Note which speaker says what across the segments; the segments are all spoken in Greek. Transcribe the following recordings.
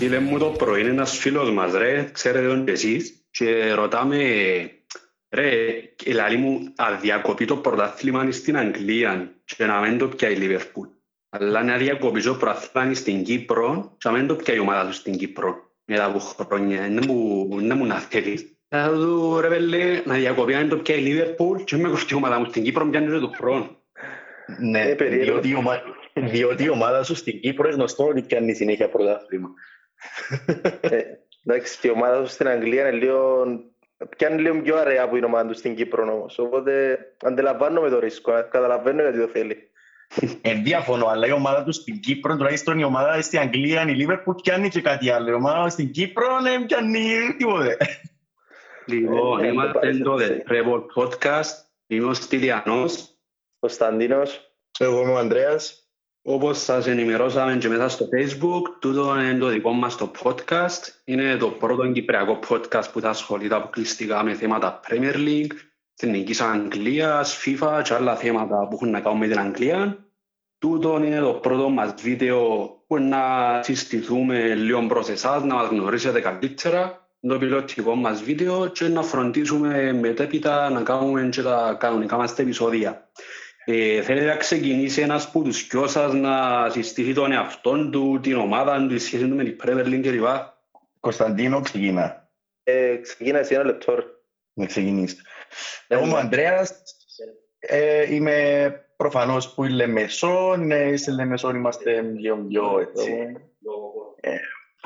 Speaker 1: Φίλε μου το πρωί είναι ένας φίλος μας ρε, ξέρετε τον και εσείς και ρωτάμε ρε, λαλή μου αδιακοπεί το πρωτάθλημα στην Αγγλία και να μην το πιάει η Λίβερπουλ. Αλλά να διακοπείς το πρωτάθλημα στην Κύπρο και να μην το πιάει η ομάδα του στην Κύπρο. Μετά από χρόνια, είναι μου να θέλεις. Θα δω ρε πέλε, να διακοπεί να το πιάει η Λίβερπουλ και με κοφτεί η ομάδα μου στην Κύπρο πιάνεις το χρόνο.
Speaker 2: Ναι, διότι η ομάδα σου στην Κύπρο είναι γνωστό ότι πιάνει συνέχεια πρωτάθλημα.
Speaker 3: Ε, εντάξει, και η ομάδα σου στην Αγγλία είναι λίγο... Πιάνει λίγο πιο αρέα από η ομάδα τους στην Κύπρο όμως. Οπότε αντιλαμβάνομαι το ρίσκο, καταλαβαίνω γιατί το θέλει.
Speaker 2: Ε, διαφωνώ, αλλά η ομάδα τους στην Κύπρο, τουλάχιστον η ομάδα στην Αγγλία, η Λίβερπουλ, πιάνει και κάτι άλλο. Η ομάδα στην Κύπρο δεν πιάνει τίποτε.
Speaker 1: Λοιπόν, είμαστε το The Trevor Podcast. Είμαι ο Στυλιανός.
Speaker 3: Κωνσταντίνος.
Speaker 2: Εγώ είμαι ο Ανδρέας.
Speaker 1: Όπως σας ενημερώσαμε και μέσα στο Facebook, τούτο είναι το δικό μας το podcast. Είναι το πρώτο κυπριακό podcast που θα ασχολείται αποκλειστικά με θέματα Premier League, Εθνικής Αγγλίας, FIFA και άλλα θέματα που έχουν να κάνουν με την Αγγλία. Τούτο είναι το πρώτο μας βίντεο που να συστηθούμε λίγο προς εσάς, να μας γνωρίσετε καλύτερα. Το πιλωτικό μας βίντεο και να φροντίσουμε μετέπειτα να κάνουμε και τα κανονικά μας επεισόδια. Ε, θέλετε να ξεκινήσει ένας από τους δυο σας να συστήσει τον εαυτό του, την ομάδα του, η σχέση του με την Premier League κλπ.
Speaker 2: Κωνσταντίνο, ξεκινά.
Speaker 3: Ε, ξεκινά εσύ ένα λεπτό.
Speaker 2: Να ξεκινήσει. Εγώ είμαι ο Ανδρέας, ε, είμαι προφανώς που είναι Λεμεσόν, ε, σε Λεμεσόν είμαστε δύο δυο έτσι. Ε,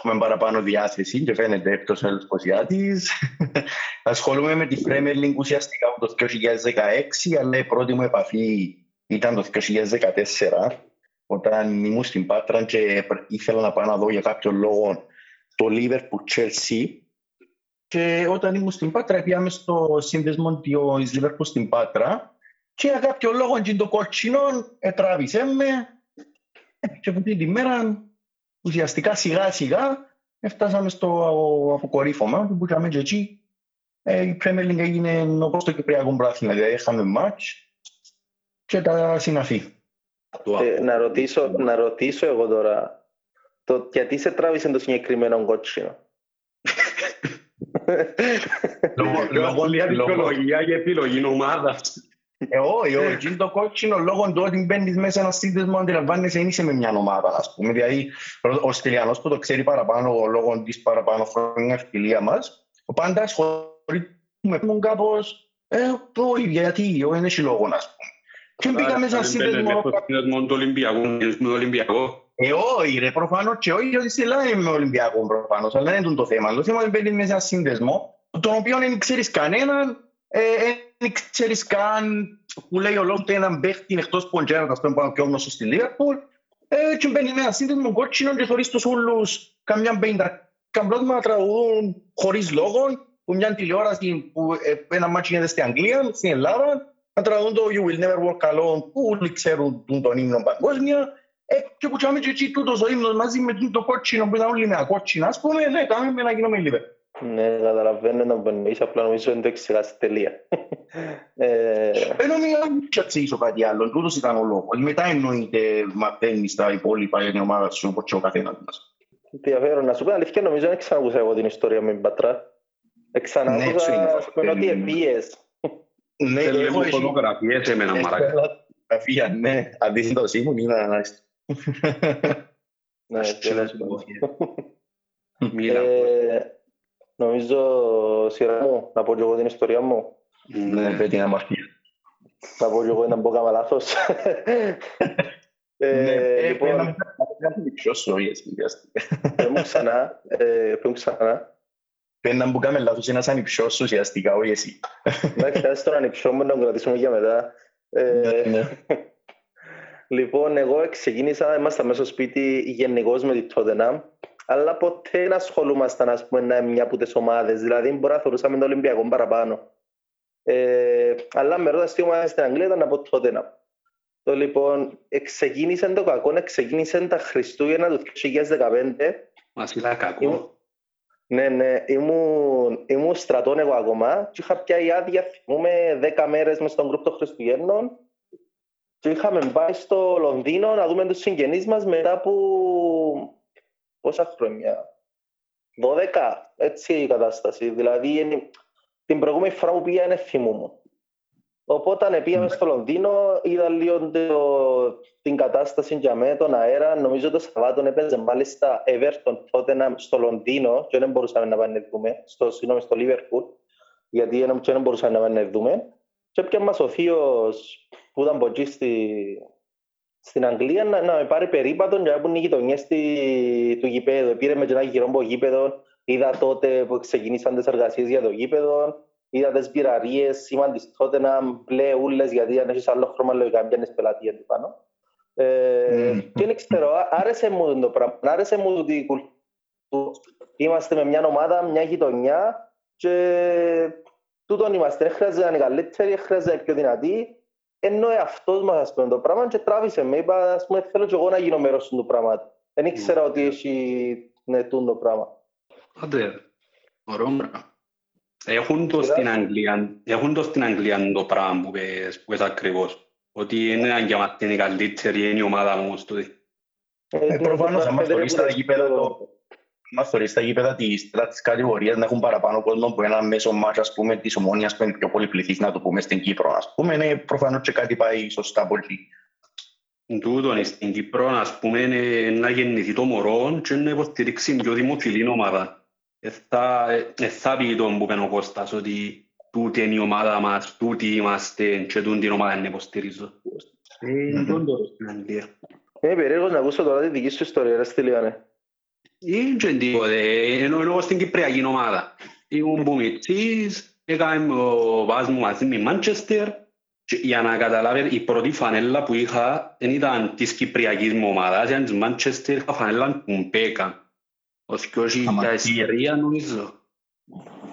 Speaker 2: έχουμε παραπάνω διάθεση και φαίνεται εκτός άλλος Ποσιάτης. Ασχολούμαι με τη Premier League ουσιαστικά από το 2016, αλλά η πρώτη μου επαφή ήταν το 2014, όταν ήμουν στην Πάτρα και ήθελα να πάω να δω για κάποιο λόγο το Liverpool Chelsea. Και όταν ήμουν στην Πάτρα, πήγαμε στο σύνδεσμο της Liverpool στην Πάτρα και για κάποιο λόγο και το κότσινο τράβησε με και από την ημέρα ουσιαστικά σιγά σιγά φτάσαμε στο αποκορύφωμα που είχαμε και εκεί. Ε, η Premier League έγινε όπως το Κυπριακό Πράθυνα, δηλαδή είχαμε μάτς και τα συναφή.
Speaker 3: Ε, να, ρωτήσω, να ρωτήσω εγώ τώρα, το, γιατί σε τράβησε το συγκεκριμένο κότσινο.
Speaker 1: Λόγω δικαιολογία και επιλογή ομάδας.
Speaker 2: Ε, όχι, όχι. Το κόκκινο λόγω του ότι μπαίνεις μέσα ένας σύνδεσμο, αντιλαμβάνεσαι, δεν είσαι με μια ομάδα, ας πούμε. Δηλαδή, ο Στυλιανός που το ξέρει παραπάνω λόγω της παραπάνω χρόνια φιλία μας, πάντα ασχολείται με τον κάπως, ε, όχι, γιατί, όχι, δεν έχει λόγο, ας πούμε. Και μπήκα μέσα ένα σύνδεσμο...
Speaker 1: του Ολυμπιακού.
Speaker 2: Ε, όχι ρε, προφανώς και όχι, ότι σε Ελλάδα με Ολυμπιακό προφανώς, αλλά δεν είναι το θέμα. Το θέμα είναι μπαίνεις μέσα ένα σύνδεσμο, τον οποίο δεν ξέρεις κανέναν, δεν ξέρεις καν που λέει ο λόγος έναν παίχτη εκτός που ο Τζέραντας που είναι πιο γνωστός στη Λίβερπουλ. Και μπαίνει με ένα σύνδεσμο κότσινο και θωρείς τους όλους καμιά πέντα καμπλώτημα να τραγουδούν χωρίς λόγο που μια τηλεόραση που ένα μάτσι γίνεται στην Αγγλία, στην Ελλάδα να τραγουδούν το You will never walk alone που όλοι ξέρουν τον ύμνο παγκόσμια. Και που τζιαμέ και εκεί τούτος ο ύμνος μαζί με το κότσινο που ήταν όλοι με κότσινα ας πούμε, ναι, κάνουμε να γίνουμε Λίβερπουλ.
Speaker 3: Ναι, καταλαβαίνω εμπορεί απλά νομίζω ότι το εξηγάς τελεία.
Speaker 2: Ε, νομίζω ότι εξηγήσω κάτι άλλο, τούτος ήταν ο λόγος. Μετά εννοείται μαθαίνεις τα υπόλοιπα για την ομάδα σου, όπως και ο καθένας μας.
Speaker 3: Ενδιαφέρον, να σου πω αλήθεια, νομίζω δεν ξανακούσα εγώ την ιστορία με την Πατρά. Ξανακούσα, ας πούμε, ότι επίες.
Speaker 1: Ναι, έχω φωτογραφίες εμένα, μαράκα.
Speaker 2: Φωτογραφία, ναι, αντίθετος ήμουν, είναι να
Speaker 3: Ναι, Μίλα. Νομίζω σειρά μου, να πω και εγώ την ιστορία μου.
Speaker 2: Ναι, πέτει να μας πει.
Speaker 3: Να πω και εγώ να μπω κάμα λάθος.
Speaker 2: Λοιπόν, να πιο σόγια
Speaker 3: Πρέπει ξανά, πρέπει ξανά.
Speaker 2: Πρέπει να μπω λάθος ένας ανυψιός ουσιαστικά, όχι εσύ.
Speaker 3: Εντάξει, ας τον ανυψιό μου να τον κρατήσουμε για μετά. Λοιπόν, εγώ ξεκίνησα, ήμασταν μέσα στο σπίτι γενικώς με τη Tottenham αλλά ποτέ δεν ασχολούμασταν ας πούμε, να μια από τις ομάδες. Δηλαδή, μπορεί να θεωρούσαμε το Ολυμπιακό παραπάνω. Ε, αλλά με ρωτάς τι ομάδα στην Αγγλία ήταν από τότε να το λοιπόν, ξεκίνησε το κακό, ξεκίνησε τα Χριστούγεννα του 2015.
Speaker 1: Μας είναι κακό.
Speaker 3: Ναι, ναι, ήμουν, ήμουν στρατών εγώ ακόμα και είχα πια η άδεια, θυμούμε, 10 μέρες μες στον γκρουπ των Χριστουγέννων και είχαμε πάει στο Λονδίνο να δούμε τους συγγενείς μας μετά από πόσα χρόνια. 12, έτσι η κατάσταση. Δηλαδή, την προηγούμενη φορά που πήγα είναι θυμούμαι. Οπότε αν πήγαμε στο Λονδίνο, είδα λίγο το, την κατάσταση για μένα, τον αέρα. Νομίζω το Σαββάτο έπαιζε μάλιστα Everton τότε στο Λονδίνο και δεν μπορούσαμε να πάμε να δούμε, στο, συγγνώμη, στο Λίβερπουλ, γιατί δεν μπορούσαμε να πάμε να δούμε. Και πια μας ο θείος που ήταν από εκεί στη, στην Αγγλία να, να με πάρει περίπατο για να πούν οι γειτονιές του γηπέδου. Πήρε με ένα γυρό από γήπεδο, είδα τότε που ξεκινήσαν τις εργασίες για το γήπεδο, είδα τις πυραρίες, σήμαν της τότε να μπλε ούλες γιατί αν έχεις άλλο χρώμα λογικά πιάνεις πελατεία του πάνω. Ε, mm. Και δεν ξέρω, άρεσε μου το πράγμα, άρεσε μου ότι είμαστε με μια ομάδα, μια γειτονιά και τούτον είμαστε, χρειάζεται να είναι καλύτεροι, χρειάζεται να είναι πιο δυνατοί ενώ εαυτός μας ας πούμε το πράγμα και τράβησε με, είπα ας πούμε θέλω και εγώ να γίνω μέρος του πράγματος. Δεν ήξερα ότι έχει νετούν το πράγμα.
Speaker 1: Άντε, ωραίο πράγμα. Έχουν το, στην Αγγλία, έχουν το στην Αγγλία το πράγμα που πες, που πες ακριβώς. Ότι είναι αν για μας είναι καλύτερη, είναι η ομάδα μου στο δει.
Speaker 2: Ε, προφανώς, άμα στο στα γήπεδα το, μας θεωρεί στα γήπεδα της, της κατηγορίας να έχουν παραπάνω κόσμο που ένα μέσο μάτς ας πούμε της ομόνιας που είναι πιο πολυπληθής να το πούμε στην Κύπρο ας πούμε είναι προφανώς και κάτι πάει σωστά πολύ.
Speaker 1: Τούτον στην Κύπρο ας πούμε είναι να γεννηθεί το μωρό και να υποστηρίξει πιο δημοφιλή ομάδα. Ε, θα, ε, θα πει τον που πένε ο Κώστας ότι τούτη είναι η ομάδα μας, τούτη είμαστε και τούτη την ομάδα να υποστηρίζω. Είναι τον τώρα στην Αγγλία.
Speaker 3: Είναι περίεργος να ακούσω τώρα τη δική σου ιστορία, ρε Στυλιάνε.
Speaker 1: Δεν τίποτε, ενώ εγώ στην Κυπριακή ομάδα. Ήμουν μπουμιτσής, έκαμε ο πας μου μαζί με Μάντσεστερ για να καταλάβετε, η πρώτη φανέλα που είχα δεν ήταν της Κυπριακής μου ομάδας, ήταν της Μάντσεστερ, είχα φανέλα που μπέκα. Ο 2003 νομίζω.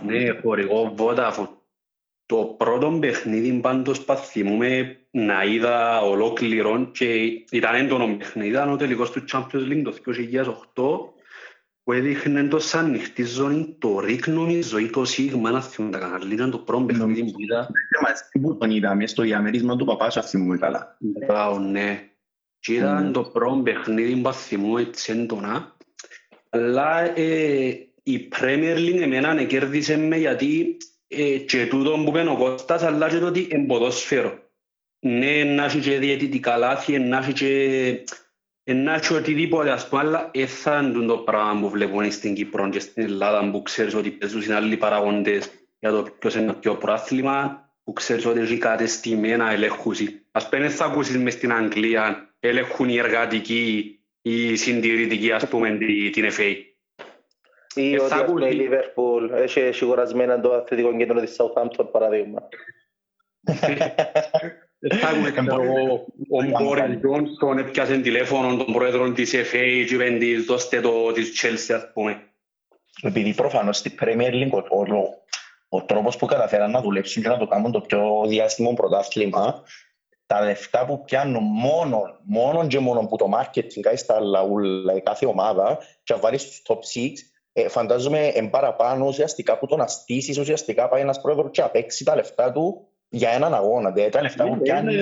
Speaker 1: Ναι, χορηγό Vodafone. Το πρώτο παιχνίδι πάντως παθυμούμε να είδα ολόκληρο και ήταν έντονο παιχνίδι, ήταν ο τελικός του Champions League το 2008 που έδειχνε το σαν ανοιχτή ζώνη, το ΡΙΚ νομίζω ή το ΣΥΓΜΑ, να θυμούν τα καναλή, ήταν το πρώτο παιχνίδι που είδα.
Speaker 2: Που τον είδαμε στο διαμέρισμα του παπά σου θυμούμε καλά.
Speaker 1: Μπράβο, ναι. Και ήταν το πρώτο παιχνίδι που θυμούν έτσι έντονα. Αλλά ε, η Premier League εμένα κέρδισε με γιατί ε, και τούτο που πένε ο Κώστας, αλλά και το ότι εμποδόσφαιρο. Ναι, να έχει και διαιτητικά λάθη, να έχει και να έχει οτιδήποτε, ας πούμε, αλλά έθαν το πράγμα που βλέπουν στην Κύπρο και στην Ελλάδα που ξέρεις ότι παίζουν άλλοι παραγόντες για το ποιος είναι το πρόθλημα, που ξέρεις ότι έχει κατεστημένα ελέγχουση. Ας πούμε, θα ακούσεις μες στην Αγγλία, ελέγχουν οι εργατικοί ή οι συντηρητικοί, ας πούμε, την FA.
Speaker 3: Ή ότι, ας πούμε, η Liverpool έχει σιγουρασμένα το αθλητικό κέντρο της Southampton, παραδείγμα.
Speaker 1: Ο Μπόριν Τζόνσον έπιασε τηλέφωνο των πρόεδρων της FA και είπαν της δώστε το της Chelsea ας πούμε.
Speaker 2: Επειδή προφανώς στην Premier League ο, ο τρόπος που καταφέραν να δουλέψουν και να το κάνουν το πιο διάστημο πρωτάθλημα τα λεφτά που πιάνουν μόνο, μόνο και μόνο που το marketing στα λαούλα, κάθε ομάδα και βάλεις στους top 6 ε, φαντάζομαι εν παραπάνω ουσιαστικά που το να στήσεις ουσιαστικά πάει ένας πρόεδρος και απέξει τα λεφτά του για έναν αγώνα. Δηλαδή τα λεφτά που ναι, πιάνει.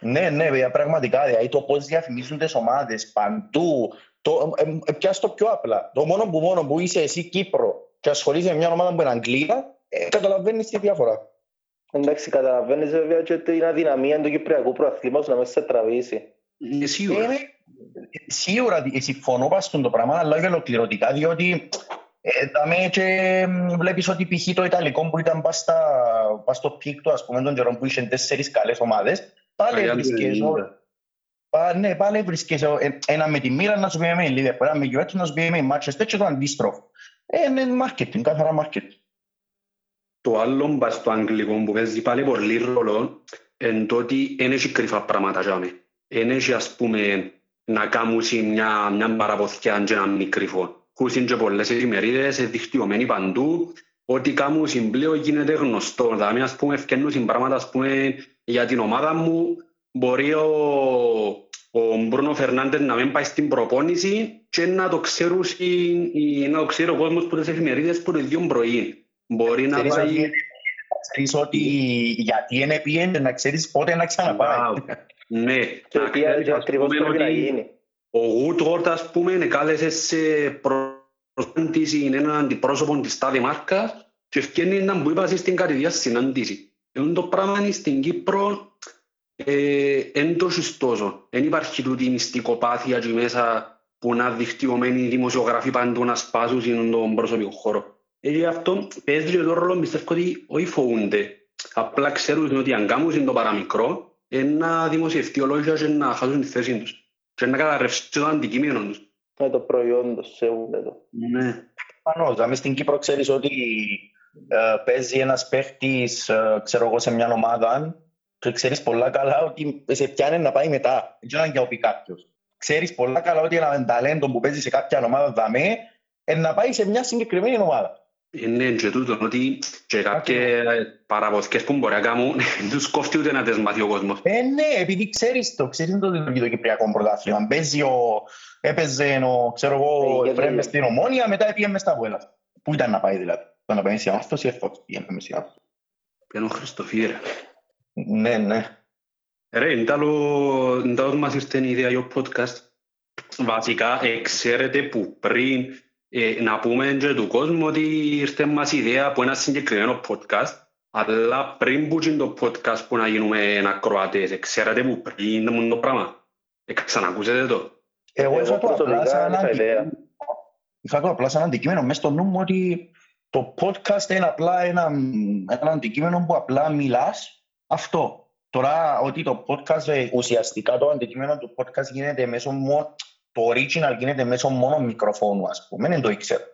Speaker 2: Ναι, ναι, βέβαια, πραγματικά. Δηλαδή το πώς διαφημίζουν τις ομάδες παντού. Το, ε, ε, πιάσει το πιο απλά. Το μόνο που, μόνο που είσαι εσύ Κύπρο και ασχολείσαι με μια ομάδα που είναι Αγγλία, ε, καταλαβαίνεις τη διαφορά.
Speaker 3: Εντάξει, καταλαβαίνεις βέβαια και την αδυναμία του Κυπριακού πρωταθλήματος να μεν σε τραβήσει.
Speaker 1: Ε, σίγουρα. Ε,
Speaker 2: σίγουρα συμφωνώ πα στο πράγμα, αλλά και ολοκληρωτικά, διότι δαμέ και βλέπεις ότι π.χ. το Ιταλικό που ήταν πας, στο peak του, ας πούμε, τον καιρό που είχε τέσσερις καλές ομάδες, πάλι βρίσκες, ναι, πάλι βρίσκες ένα με τη μοίρα να σου πει με η Λίβερπουλ, ένα με Γιουέτσο να σου πει με η Manchester και το αντίστροφο. Ε, είναι marketing, καθαρά marketing.
Speaker 1: Το άλλο πας στο αγγλικό που παίζει πάλι πολύ ρόλο είναι το ότι δεν έχει κρυφά πράγματα για μένα. Δεν έχει, ας πούμε, να κάνουν μια, μια παραποθιά και ένα μικρό έχουν και πολλές εφημερίδες, δικτυωμένοι παντού, ότι κάνουν συμπλέον γίνεται γνωστό. Δηλαδή, ας πούμε, ευκαινούν πράγματα, ας πούμε, για την ομάδα μου, μπορεί ο, ο Μπρούνο Φερνάντες να μην πάει στην προπόνηση και να το, ξέρουν, να το ξέρει ο κόσμος που τις εφημερίδες που το ίδιο πρωί. Μπορεί να πάει...
Speaker 2: Ξέρεις ότι γιατί είναι πιέντε, να ξέρεις πότε να ξαναπάει.
Speaker 1: Ναι,
Speaker 3: και τι ακριβώς πρέπει να γίνει.
Speaker 1: Ο Γουτγόρτ, ας πούμε, κάλεσε σε προ προσάντηση είναι έναν αντιπρόσωπο της τάδε μάρκας και ευκαιρνεί να μου είπα στην κατηδία συνάντηση. Ενώ το πράγμα στην Κύπρο ε, εν το σωστόσο. Δεν υπάρχει τούτη μυστικοπάθεια και μέσα που να δικτυωμένοι δημοσιογράφοι παντού να σπάσουν τον προσωπικό χώρο. Ε, γι' αυτό παίζει και το ρόλο πιστεύω ότι όχι φοβούνται. Απλά ξέρουν ότι αν κάνουν το παραμικρό, να δημοσιευτεί ολόγια και να χάσουν τη θέση τους. Και να καταρρεύσει το αντικείμενο τους.
Speaker 3: Με το προϊόν τους, σέβονται το.
Speaker 1: Ναι.
Speaker 2: Πανώς, δηλαδή στην Κύπρο ξέρεις ότι ε, παίζει ένας παίχτης, ε, ξέρω εγώ, σε μια ομάδα και ξέρεις πολλά καλά ότι σε πιάνει να πάει μετά. Δεν ξέρω αν για κάποιος. Ξέρεις πολλά καλά ότι ένα ταλέντο που παίζει σε κάποια ομάδα δαμέ να πάει σε μια συγκεκριμένη ομάδα.
Speaker 1: Είναι και τούτο ότι και κάποιες παραβοθηκές που μπορεί να κάνουν τους κόφτει ούτε να τις μάθει ο κόσμος.
Speaker 2: Ε, ναι, επειδή ξέρεις το, ξέρεις το λειτουργεί το Κυπριακό πρωτάθλημα. Παίζει ο, έπαιζε ο, ξέρω εγώ, Εφραίμ μες στην Ομόνια, μετά πήγε μες στα Βουέλα. Πού ήταν να πάει δηλαδή; Ήταν να πάει σε αυτός ή αυτός πήγαινε μες σε αυτός.
Speaker 1: Πήγαινε ο Χριστοφίρε.
Speaker 2: Ναι, ναι.
Speaker 1: Ρε, εντάλλον μας ήρθε η ιδέα για podcast. Βασικά, ξέρετε που πριν ε, να πούμε και του κόσμου ότι ήρθε μας η ιδέα από ένα συγκεκριμένο podcast, αλλά πριν που γίνει το podcast που να γίνουμε ακροατές, ξέρετε που πριν είναι το πράγμα; Ε, ξανακούσετε το.
Speaker 2: Εγώ είχα το απλά σαν αντικείμενο. Είχα το απλά σαν αντικείμενο μέσα στο νου μου ότι το podcast είναι απλά ένα, ένα αντικείμενο που απλά μιλάς αυτό. Τώρα ότι το podcast, ε, ουσιαστικά το αντικείμενο του podcast γίνεται μέσω μόνο, το original γίνεται μέσω μόνο μικροφόνου, ας πούμε, δεν το ήξερα.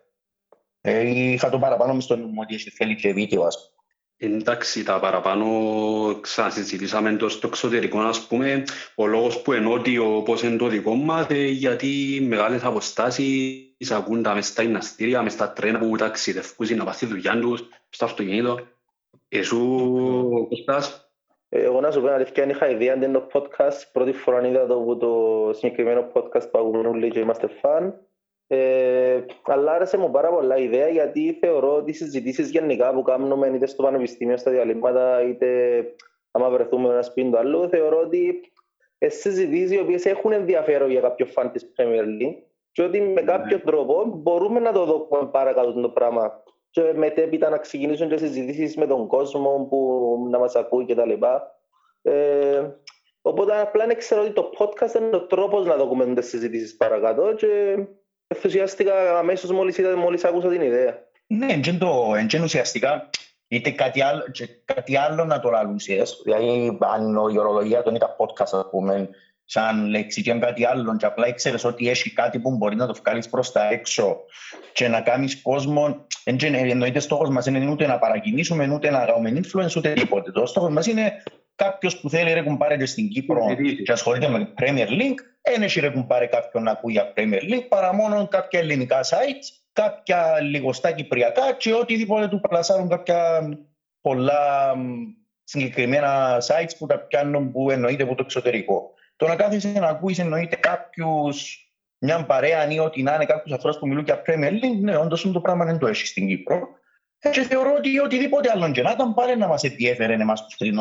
Speaker 2: Ε, είχα το παραπάνω μες στο νου ότι θέλει και βίντεο, ας πούμε.
Speaker 1: Εντάξει, τα παραπάνω ξανασυζητήσαμε το στο εξωτερικό, ας πούμε, ο λόγος που ενώτιο όπως είναι το δικό μας, ε, γιατί μεγάλες αποστάσεις ακούν τα μες στα γυμναστήρια, μες στα τρένα που ταξιδευκούν να πας στη δουλειά τους, στο αυτοκίνητο. Εσού, Κωστάς,
Speaker 3: εγώ να σου πω αλήθεια, είχα ιδέα αν το podcast. Πρώτη φορά είδα το, που το συγκεκριμένο podcast που ακούμε όλοι και είμαστε φαν. Ε, αλλά άρεσε μου πάρα πολλά ιδέα γιατί θεωρώ ότι οι συζητήσεις γενικά που κάνουμε είτε στο πανεπιστήμιο, στα διαλύματα, είτε άμα βρεθούμε ένα σπίτι του άλλου, θεωρώ ότι συζητήσεις οι οποίες έχουν ενδιαφέρον για κάποιο φαν της Premier League και ότι με κάποιο ναι. τρόπο μπορούμε να το δούμε παρακάτω το πράγμα και μετέπειτα να ξεκινήσουν και συζητήσεις με τον κόσμο που να μας ακούει και τα λοιπά. Ε, οπότε απλά να ξέρω ότι το podcast είναι ο τρόπος να δούμε τις συζητήσεις παρακάτω και ενθουσιάστηκα αμέσως μόλις, είδα, μόλις άκουσα την ιδέα.
Speaker 2: Ναι, είναι ουσιαστικά είτε κάτι άλλο, κάτι άλλο να το λαλούσες, δηλαδή αν η ορολογία των ήταν podcast, ας πούμε, σαν λέξη και κάτι άλλο και απλά ήξερες ότι έχει κάτι που μπορεί να το βγάλεις προς τα έξω και να κάνεις κόσμο εννοείται στόχος μας είναι ούτε να παρακινήσουμε ούτε να κάνουμε influence ούτε τίποτε το στόχος μας είναι κάποιος που θέλει ρε κουμπάρε στην Κύπρο και ασχολείται με Premier League δεν έχει ρε κουμπάρε κάποιον να ακούει για Premier League παρά μόνο κάποια ελληνικά sites κάποια λιγοστά κυπριακά και οτιδήποτε του πλασάρουν κάποια πολλά συγκεκριμένα sites που τα πιάνουν που εννοείται από το εξωτερικό. Το να κάθεσαι να ακούεις εννοείται κάποιους, μια παρέα ή ό,τι να είναι κάποιους ανθρώπους που μιλούν για Premier League, ναι, όντως το πράγμα δεν το έχεις στην Κύπρο. Και θεωρώ ότι οτιδήποτε άλλο και να ήταν πάλι να μας ενδιαφέρει εμάς τους τρει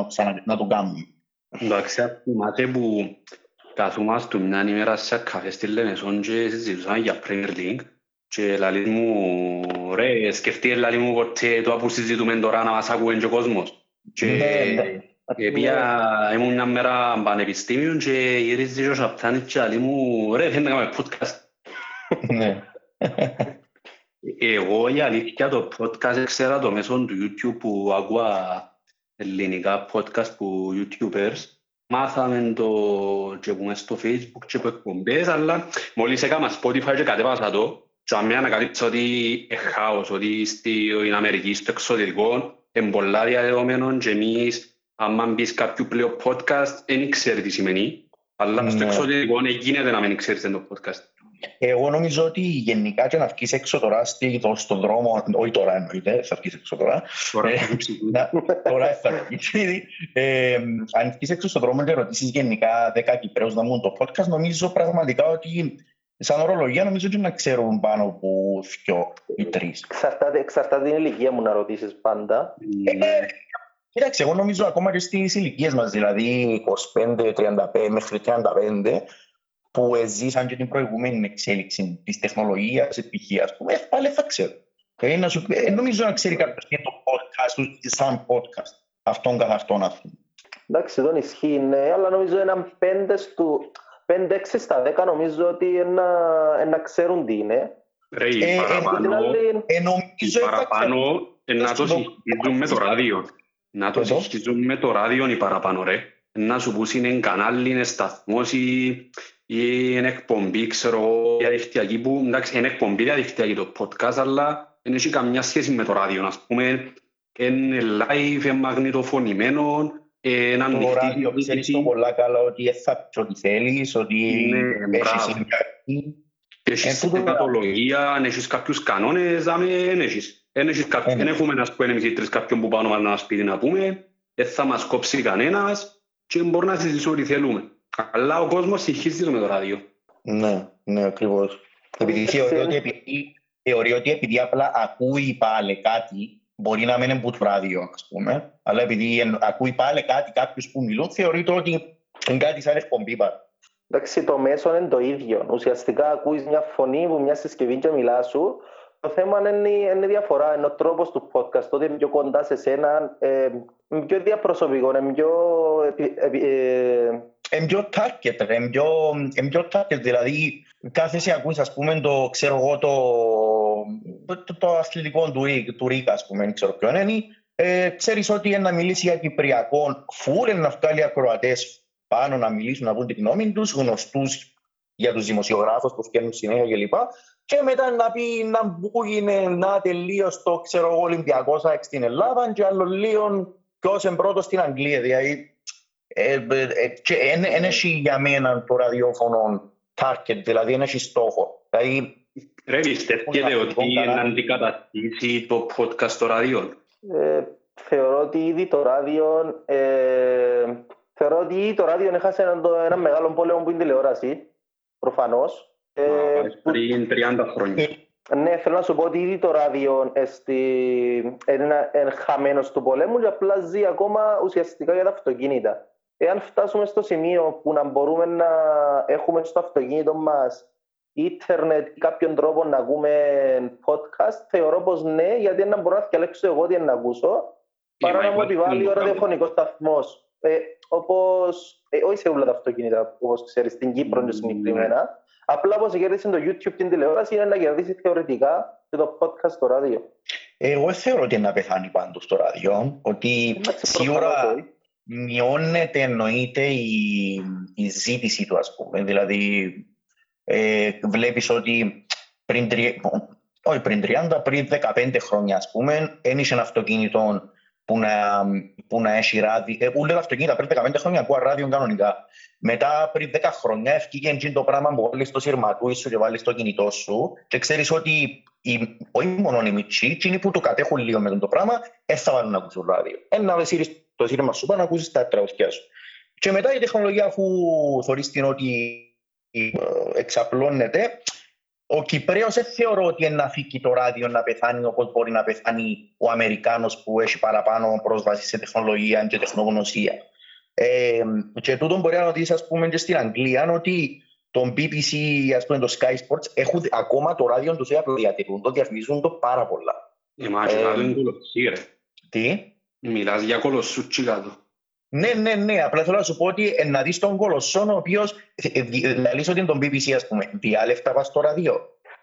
Speaker 2: να το κάνουμε.
Speaker 1: Εντάξει, θυμάται που καθόμαστε μια ημέρα σε καφέ στη Λεμεσόν και συζητούσαμε για Premier League και λαλή μου, ρε, σκεφτεί λαλή μου ποτέ το που συζητούμε τώρα να μας ακούει και ο κόσμος. Και ναι, ναι. Επία ήμουν μια μέρα πανεπιστήμιο και γυρίζει και ο Σαπτάνης και λέει μου «Ρε, θέλει να κάνουμε podcast». Ναι. Εγώ η αλήθεια το podcast ξέρα το μέσω του YouTube που ακούω ελληνικά podcast που YouTubers. Μάθαμε το και που στο Facebook και που εκπομπές, αλλά μόλις έκανα Spotify και κατέβασα το και αμέ ανακαλύψω ότι είναι χάος, ότι στην Αμερική, στο εξωτερικό, είναι πολλά διαδεδομένων και εμείς άμα μπεις κάποιο πλέον podcast, δεν ξέρει τι σημαίνει, αλλά ναι. στο εξωτερικό γίνεται να μην ξέρεις το podcast.
Speaker 2: Εγώ νομίζω ότι γενικά και να βγεις έξω τώρα στον δρόμο, όχι τώρα εννοείται, θα βγεις έξω τώρα. Τώρα, τώρα θα βγεις. Ε, αν βγεις έξω στον δρόμο και ρωτήσεις γενικά 10 Κυπρέους να μου το podcast, νομίζω πραγματικά ότι σαν ορολογία νομίζω ότι να ξέρουν πάνω από δυο ή τρεις.
Speaker 3: Εξαρτάται, εξαρτάται την ηλικία μου να ρωτήσεις πάντα. Ε,
Speaker 2: Κοίταξε, εγώ νομίζω ακόμα και στις ηλικίες μας, δηλαδή 25, 35 μέχρι 35, που ζήσαν και την προηγούμενη εξέλιξη της τεχνολογίας, της επιτυχίας, πούμε, πάλι θα ξέρουν. Ε, να σου, ε, νομίζω να ξέρει κάποιος τι το podcast του, σαν podcast, αυτόν καθ' αυτόν αυτόν.
Speaker 3: Εντάξει, δεν ισχύει, ναι, αλλά νομίζω έναν πέντε του, 5-6 στα 10 νομίζω ότι να ξέρουν τι είναι.
Speaker 1: Ρε, οι ε, παραπάνω, ε, νομίζω παραπάνω να το συγχύζουν με το ράδιο. Να το συγχύζουν με το ράδιο οι παραπάνω, ρε. Να σου πούς είναι κανάλι, είναι σταθμός ή, ή είναι εκπομπή, ξέρω, διαδικτυακή που, εντάξει, είναι εκπομπή διαδικτυακή το podcast, αλλά δεν έχει καμιά σχέση με το ράδιο, ας πούμε, είναι live, είναι μαγνητοφωνημένο,
Speaker 2: ένα το ράδιο ξέρεις το πολλά καλά ότι θα πεις ό,τι θέλεις, ότι έχεις συνδυαστεί.
Speaker 1: Έχεις κατολογία, έχεις κάποιους κανόνες, δεν έχεις. Δεν έχουμε να πούμε εμείς οι τρεις κάποιον που πάνω μας να σπίτι να πούμε, δεν θα μας κόψει κανένας και μπορεί να συζητήσουμε ό,τι θέλουμε. Αλλά ο κόσμος συγχύζει με το ράδιο.
Speaker 2: Ναι, ναι, ακριβώς. Επειδή θεωρεί ότι επειδή απλά ακούει πάλι κάτι, μπορεί να μην είναι που ράδιο, ας πούμε, αλλά επειδή ακούει πάλι κάτι κάποιους που μιλούν, θεωρείται ότι είναι κάτι σαν εκπομπή
Speaker 3: Εντάξει, το μέσο είναι το ίδιο. Ουσιαστικά ακούεις μια φωνή που μια συσκευή και μιλάς σου. Το θέμα είναι, είναι διαφορά, είναι ο τρόπος του podcast, ότι είναι πιο κοντά σε σένα, ε, πιο διαπροσωπικό, είναι πιο...
Speaker 2: Ε, ε, είναι πιο target, είναι πιο, πιο target, δηλαδή κάθε σε ακούεις ας πούμε το, ξέρω εγώ, το, το, το αθλητικό του, του Ρίκα, ας πούμε, δεν ξέρω ποιον είναι, ε, ξέρεις ότι να μιλήσει για Κυπριακό, φούρ να βγάλει ακροατές πάνω να μιλήσουν, να πούν την γνώμη τους, γνωστούς για τους δημοσιογράφους που φτιάχνουν συνέχεια κλπ. Και μετά να πει να είναι να τελείω το ξέρω εγώ Ολυμπιακός στην Ελλάδα και άλλο λίγο ποιο είναι πρώτος στην Αγγλία. Δηλαδή, δεν έχει για μένα το ραδιόφωνο target, δηλαδή δεν έχει στόχο. Δηλαδή,
Speaker 1: Ρε, πιστεύετε ότι να αντικαταστήσει το podcast στο ράδιο;
Speaker 3: Ε, θεωρώ ότι ήδη το ράδιο ε, θεωρώ ότι ήδη το ράδιο έχασε ένα, ένα μεγάλο πόλεμο που είναι τηλεόραση, προφανώς.
Speaker 1: Ε, πριν 30 χρόνια.
Speaker 3: Ναι, θέλω να σου πω ότι ήδη το ράδιο είναι χαμένος του πολέμου και απλά ζει ακόμα ουσιαστικά για τα αυτοκίνητα. Εάν φτάσουμε στο σημείο που να μπορούμε να έχουμε στο αυτοκίνητο μας ίντερνετ ή κάποιον τρόπο να ακούμε podcast, θεωρώ πως ναι, γιατί να μπορώ να διαλέξω εγώ τι να ακούσω, παρά να μου επιβάλλει ο ραδιοφωνικός σταθμός. Ε, Όπω, ε, όχι σε όλα τα αυτοκίνητα, όπως ξέρεις, στην Κύπρο mm. συγκεκριμένα. Απλά όπω κέρδισε το YouTube την τηλεόραση είναι να κερδίσει θεωρητικά και το podcast στο ράδιο.
Speaker 2: Εγώ θεωρώ ότι είναι να πεθάνει πάντω στο ράδιο, ότι σίγουρα μειώνεται εννοείται η, η ζήτηση του, α πούμε. Δηλαδή, ε, βλέπεις ότι πριν, όχι πριν 30, πριν 15 χρόνια, ας πούμε, ένιξε ένα αυτοκίνητο που να, που να έχει ράδι. Ε, που αυτοκίνητα πριν 15 χρόνια ακούω ράδιο κανονικά. Μετά πριν 10 χρόνια ευκήγε το πράγμα που βάλεις το σειρματούι σου και βάλεις το κινητό σου και ξέρεις ότι οι, όχι μόνο οι μητσοί, εκείνοι που το κατέχουν λίγο με το πράγμα, δεν θα βάλουν να ακούσουν ράδιο. Ένα βεσίρι το σύρμα σου πάνω να ακούσεις τα τραγουδιά σου. Και μετά η τεχνολογία αφού θεωρείς την ότι εξαπλώνεται. Ο Κυπρέος δεν θεωρώ ότι είναι να φύγει το ράδιο να πεθάνει όπως μπορεί να πεθάνει ο Αμερικάνος που έχει παραπάνω πρόσβαση σε τεχνολογία και τεχνογνωσία. Ε, και τούτο μπορεί να ρωτήσεις ας πούμε και στην Αγγλία ότι το BBC, ας πούμε το Sky Sports έχουν ακόμα το ράδιο τους διατηρούν, το διαφημίζουν το πάρα πολλά.
Speaker 1: Ε, μα και ε, είναι κολοσσί
Speaker 2: Τι;
Speaker 1: Μιλάς για κολοσσούτσι κάτω.
Speaker 2: Ναι, ναι, ναι. Απλά θέλω να σου πω ότι ε, να δεις τον Κολοσσόν, ο οποίος. Δηλαδή, ότι είναι τον BBC, ας πούμε, διάλευτα πα στο ραδίο.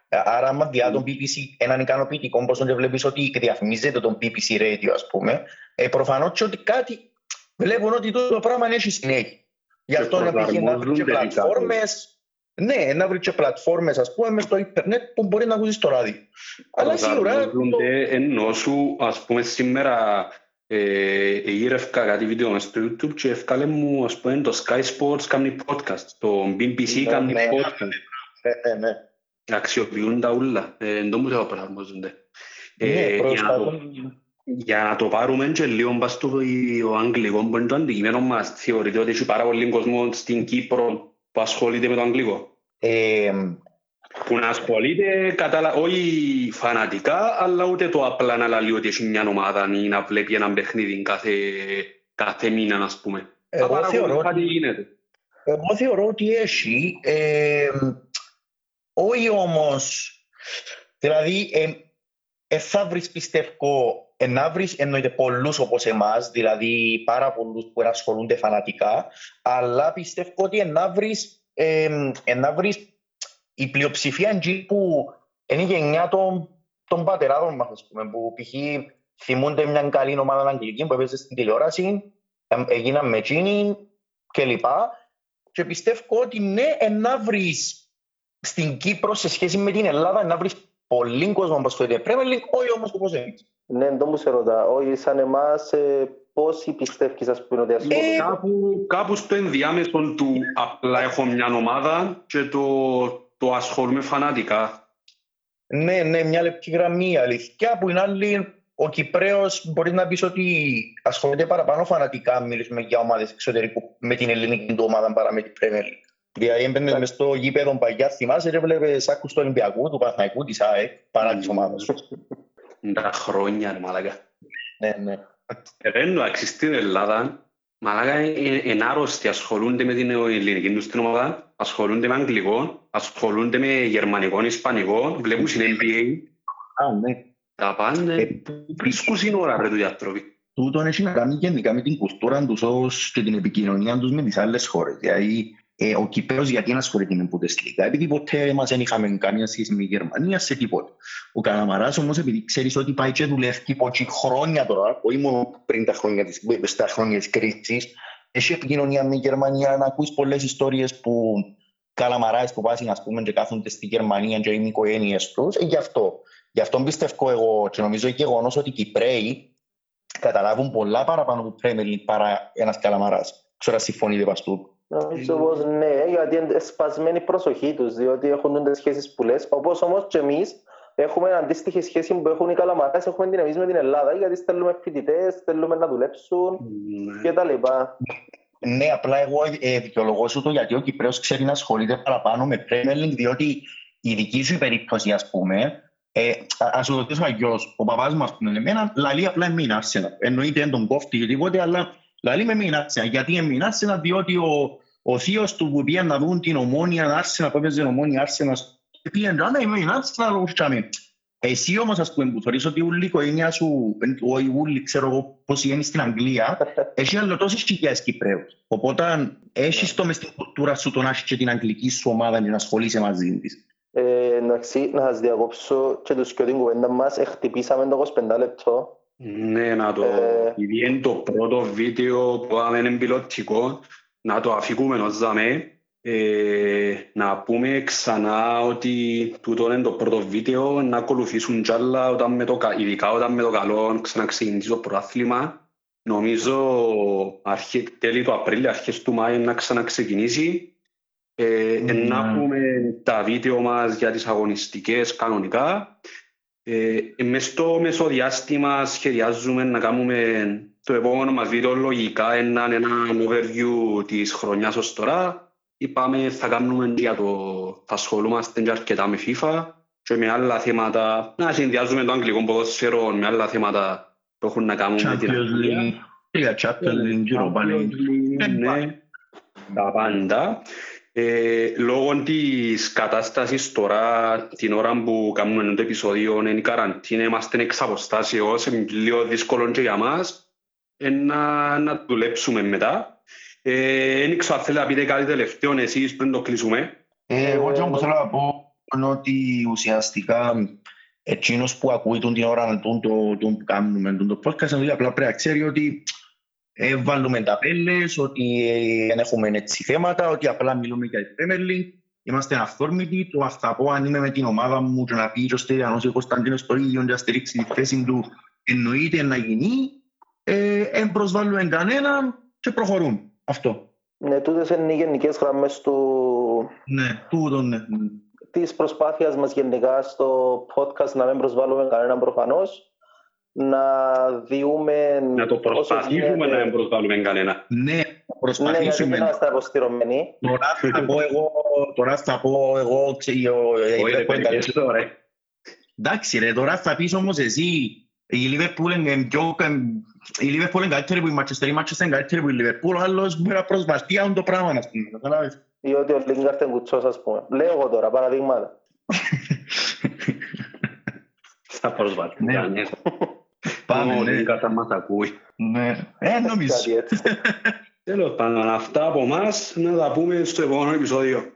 Speaker 2: Άρα, άμα διά τον BBC έναν ικανοποιητικό, όπως δεν βλέπεις ότι διαφημίζεται τον BBC Radio, ας πούμε, ε, προφανώς ότι κάτι βλέπουν ότι το πράγμα έχει συνέχεια. Γι' αυτό να πει να βρει και πλατφόρμες. Ναι, να βρει και πλατφόρμες, ας πούμε, με στο Ιντερνετ που μπορεί να ακούσεις το ράδιο.
Speaker 1: Αλλά σίγουρα. Ενώ σου, ας πούμε, σήμερα ε, γύρευκα κάτι βίντεο μες στο YouTube και ευκάλε μου, ας πούμε, το Sky Sports κάνει podcast, το BBC ναι, κάνει ναι, podcast.
Speaker 2: Ναι, ναι.
Speaker 1: Αξιοποιούν τα ούλα, δεν το μου θέλω προσαρμόζονται. Για να το πάρουμε και λίγο μπας στο αγγλικός που είναι το αντικείμενο μας, θεωρείτε ότι έχει πάρα πολύ κόσμο στην Κύπρο που ασχολείται με το αγγλικό. Ε, που να ασχολείται κατάλα... όχι φανατικά, αλλά ούτε το απλά να λέει ότι έχει μια ομάδα ή να βλέπει έναν παιχνίδι κάθε, κάθε μήνα, ας πούμε.
Speaker 2: Εγώ θεωρώ ότι... γίνεται; Εγώ θεωρώ ότι έχει. Ε, όχι όμως, δηλαδή, ε, ε, θα βρεις πιστεύω, ε, να βρεις εννοείται πολλούς όπως εμάς, δηλαδή πάρα πολλούς που ασχολούνται φανατικά, αλλά πιστεύω ότι να βρεις, ε, ε, να βρεις η πλειοψηφία εκεί που είναι η γενιά των, των πατεράδων μας, ας πούμε, που π.χ. θυμούνται μια καλή ομάδα αγγλική που έπαιζε στην τηλεόραση, έγιναν με εκείνη κλπ. Και πιστεύω ότι ναι, να βρεις στην Κύπρο σε σχέση με την Ελλάδα να βρεις πολύ κόσμο που ασχολείται Premier League, όχι όμως όπως εμείς.
Speaker 3: Ναι, το μου σε ρωτά. Όχι σαν εμάς, ε, πόσοι πιστεύεις, ας πούμε, ότι ασχολούνται.
Speaker 1: Ε, κάπου, κάπου στο ενδιάμεσο του απλά έχω μια ομάδα και το, το ασχολούμαι φανατικά.
Speaker 2: Ναι, ναι, μια λεπτή γραμμή αλήθεια. Που είναι άλλη, ο Κυπρέος μπορεί να πεις ότι ασχολείται παραπάνω φανατικά, μιλήσουμε για ομάδες εξωτερικού με την ελληνική του ομάδα παρά με την Premier League. Δηλαδή έμπαινες μες στο γήπεδο παγιά, θυμάσαι και βλέπεις άκους του Ολυμπιακού, του Παναθηναϊκού, της ΑΕΚ, παρά της ομάδας σου.
Speaker 1: Τα χρόνια, ρε μαλάκα.
Speaker 2: Ναι, ναι.
Speaker 1: Εντάξει, στην Ελλάδα, μαλάκα είναι άρρωστοι, ασχολούνται με την ελληνική τους την ομάδα, ασχολούνται με αγγλικό, ασχολούνται με γερμανικό, ισπανικό, βλέπουν στην NBA.
Speaker 2: Α, ναι.
Speaker 1: Τα πάνε, πού βρίσκουν την ώρα, ρε, του διατρόποι.
Speaker 2: Τούτον έχει να κάνει γενικά με την κουλτούρα τους και την επικοινωνία τους με τις άλλες χώρες. Δηλαδή, ε, ο Κυπρέος γιατί να ασχολείται με Bundesliga, επειδή ποτέ μας δεν είχαμε καμία σχέση με Γερμανία σε τίποτα. Ο Καλαμαράς όμως επειδή ξέρεις ότι πάει και δουλεύει από χρόνια τώρα, όχι μόνο πριν τα χρόνια της, στα χρόνια της κρίσης, έχει επικοινωνία με Γερμανία, να ακούεις πολλές ιστορίες που Καλαμαράες που πάσουν ας πούμε και κάθονται στη Γερμανία και είναι οικογένειες τους, ε, γι' αυτό. Γι' αυτό πιστεύω εγώ και νομίζω γεγονός ότι οι Κυπρέοι καταλάβουν πολλά παραπάνω από Premier παρά ένας Καλαμαράς. Ξέρω συμφωνείτε παστού.
Speaker 3: Νομίζω πως ναι, γιατί είναι σπασμένη η προσοχή τους, διότι έχουν τις σχέσεις που λες. Όπως όμως και εμείς έχουμε αντίστοιχη σχέση που έχουν οι καλαμαράς, έχουμε την εμείς με την Ελλάδα, γιατί στέλνουμε φοιτητές, θέλουμε να δουλέψουν ναι. κτλ.
Speaker 2: Ναι, απλά εγώ ε, δικαιολογώ σου το γιατί ο Κυπρέος ξέρει να ασχολείται παραπάνω με Premier League, διότι η δική σου περίπτωση, ας πούμε, ε, ας το ρωτήσω αγιώς, ο παπάς μου, ας πούμε, εμένα, λαλεί απλά εμείνα, εννοείται δεν τον κόφτει και τίποτε, αλλά Δηλαδή με μην Άρσενα. Γιατί με Άρσενα, διότι ο, ο θείος του που πήγαν να δουν την ομόνια Άρσενα, που έπαιζε ομόνια Άρσενα, πήγαν να με μην Άρσενα, λόγω τσάμε. Εσύ όμως, ας πούμε, που θεωρείς ότι ούλη η οικογένεια σου, όχι ούλη, ξέρω εγώ πώς είναι στην Αγγλία, έχει άλλο τόσες χιλιάδες Κυπρέους. Οπότε έχεις το μες στην κουλτούρα σου το να έχεις και την αγγλική σου ομάδα και να ασχολείσαι μαζί της.
Speaker 3: Ε, εντάξει, να σας διακόψω και τους και την κουβέντα μας, χτυπήσαμε το 25 λεπτό
Speaker 1: ναι, να το... Ε... είναι το πρώτο βίντεο που είναι πιλωτικό, να το αφήκουμε ως δαμε. Ε, να πούμε ξανά ότι τούτο είναι το πρώτο βίντεο, να ακολουθήσουν κι άλλα, όταν με το, ειδικά όταν με το καλό ξαναξεκινήσει το πρωτάθλημα. Νομίζω αρχή, τέλη του Απρίλη, αρχές του Μάη να ξαναξεκινήσει. Ε, mm. Να πούμε τα βίντεο μας για τις αγωνιστικές κανονικά. Ε, μες στο μεσοδιάστημα σχεδιάζουμε να κάνουμε το επόμενο μας βίντεο λογικά ένα, ένα overview της χρονιάς ως τώρα. Είπαμε θα κάνουμε για το, θα ασχολούμαστε και αρκετά με FIFA και με άλλα θέματα, να συνδυάζουμε το αγγλικό ποδόσφαιρο με άλλα θέματα που έχουν να κάνουν με την Αγγλία.
Speaker 2: Champions League, Europa League.
Speaker 1: Ναι, τα πάντα. Ε, λόγω τη κατάσταση τώρα, την ώρα που κάνουμε το επεισόδιο, είναι η καραντίνα, είμαστε εξ αποστάσεω, είναι λίγο δύσκολο και για μα ε, να, να δουλέψουμε μετά. Ε, δεν ξέρω αν θέλετε να πείτε κάτι τελευταίο εσείς πριν το κλείσουμε.
Speaker 2: Ε, εγώ και όμως θέλω να πω ότι ουσιαστικά εκείνος που ακούει την ώρα του το, το, που κάνουμε το podcast, απλά πρέπει να ξέρει ότι ε, βάλουμε ταπέλες, ότι ε, δεν έχουμε έτσι θέματα, ότι απλά μιλούμε για την Premier League. Είμαστε αυθόρμητοι, το θα πω αν είμαι με την ομάδα μου και να πει ο Στέλιανος ο Κωνσταντίνος το ίδιο και να στηρίξει τη θέση του εννοείται να γίνει, δεν ε, προσβάλλουμε κανέναν και προχωρούν. Αυτό.
Speaker 3: Ναι, τούτες είναι οι γενικές γραμμές του...
Speaker 2: Ναι, τούτο ναι.
Speaker 3: Της προσπάθειας μας γενικά στο podcast να μην προσβάλλουμε κανέναν προφανώς να διούμε...
Speaker 1: Να το προσπαθήσουμε να μην προσβάλλουμε κανένα.
Speaker 2: Ναι, προσπαθήσουμε. Ναι, γιατί
Speaker 3: δεν είμαστε αποστηρωμένοι.
Speaker 2: Τώρα θα πω εγώ, τώρα θα πω εγώ,
Speaker 1: Εντάξει
Speaker 2: ρε, τώρα θα πεις όμως εσύ Η Λίβερπουλ είναι πιο... Η Λίβερπουλ είναι καλύτερη που η Manchester, η Manchester είναι καλύτερη που η Λίβερπουλ, ο άλλος μπορεί να προσβαστεί αν το πράγμα, ας πούμε, καταλάβεις.
Speaker 3: Ή ότι ο Λίγκαρτ είναι κουτσός, ας πούμε. Λέω εγώ τώρα, παραδείγματα.
Speaker 1: Θα προσβάλλει.
Speaker 2: Ναι. Πάμε,
Speaker 1: Ο
Speaker 2: ναι.
Speaker 1: Λίγκαρτ θα μας ακούει.
Speaker 2: Ναι. Ε, νομίζω.
Speaker 3: Κάτι έτσι.
Speaker 1: Τέλος πάντων, αυτά από εμάς, να τα πούμε στο επόμενο επεισόδιο.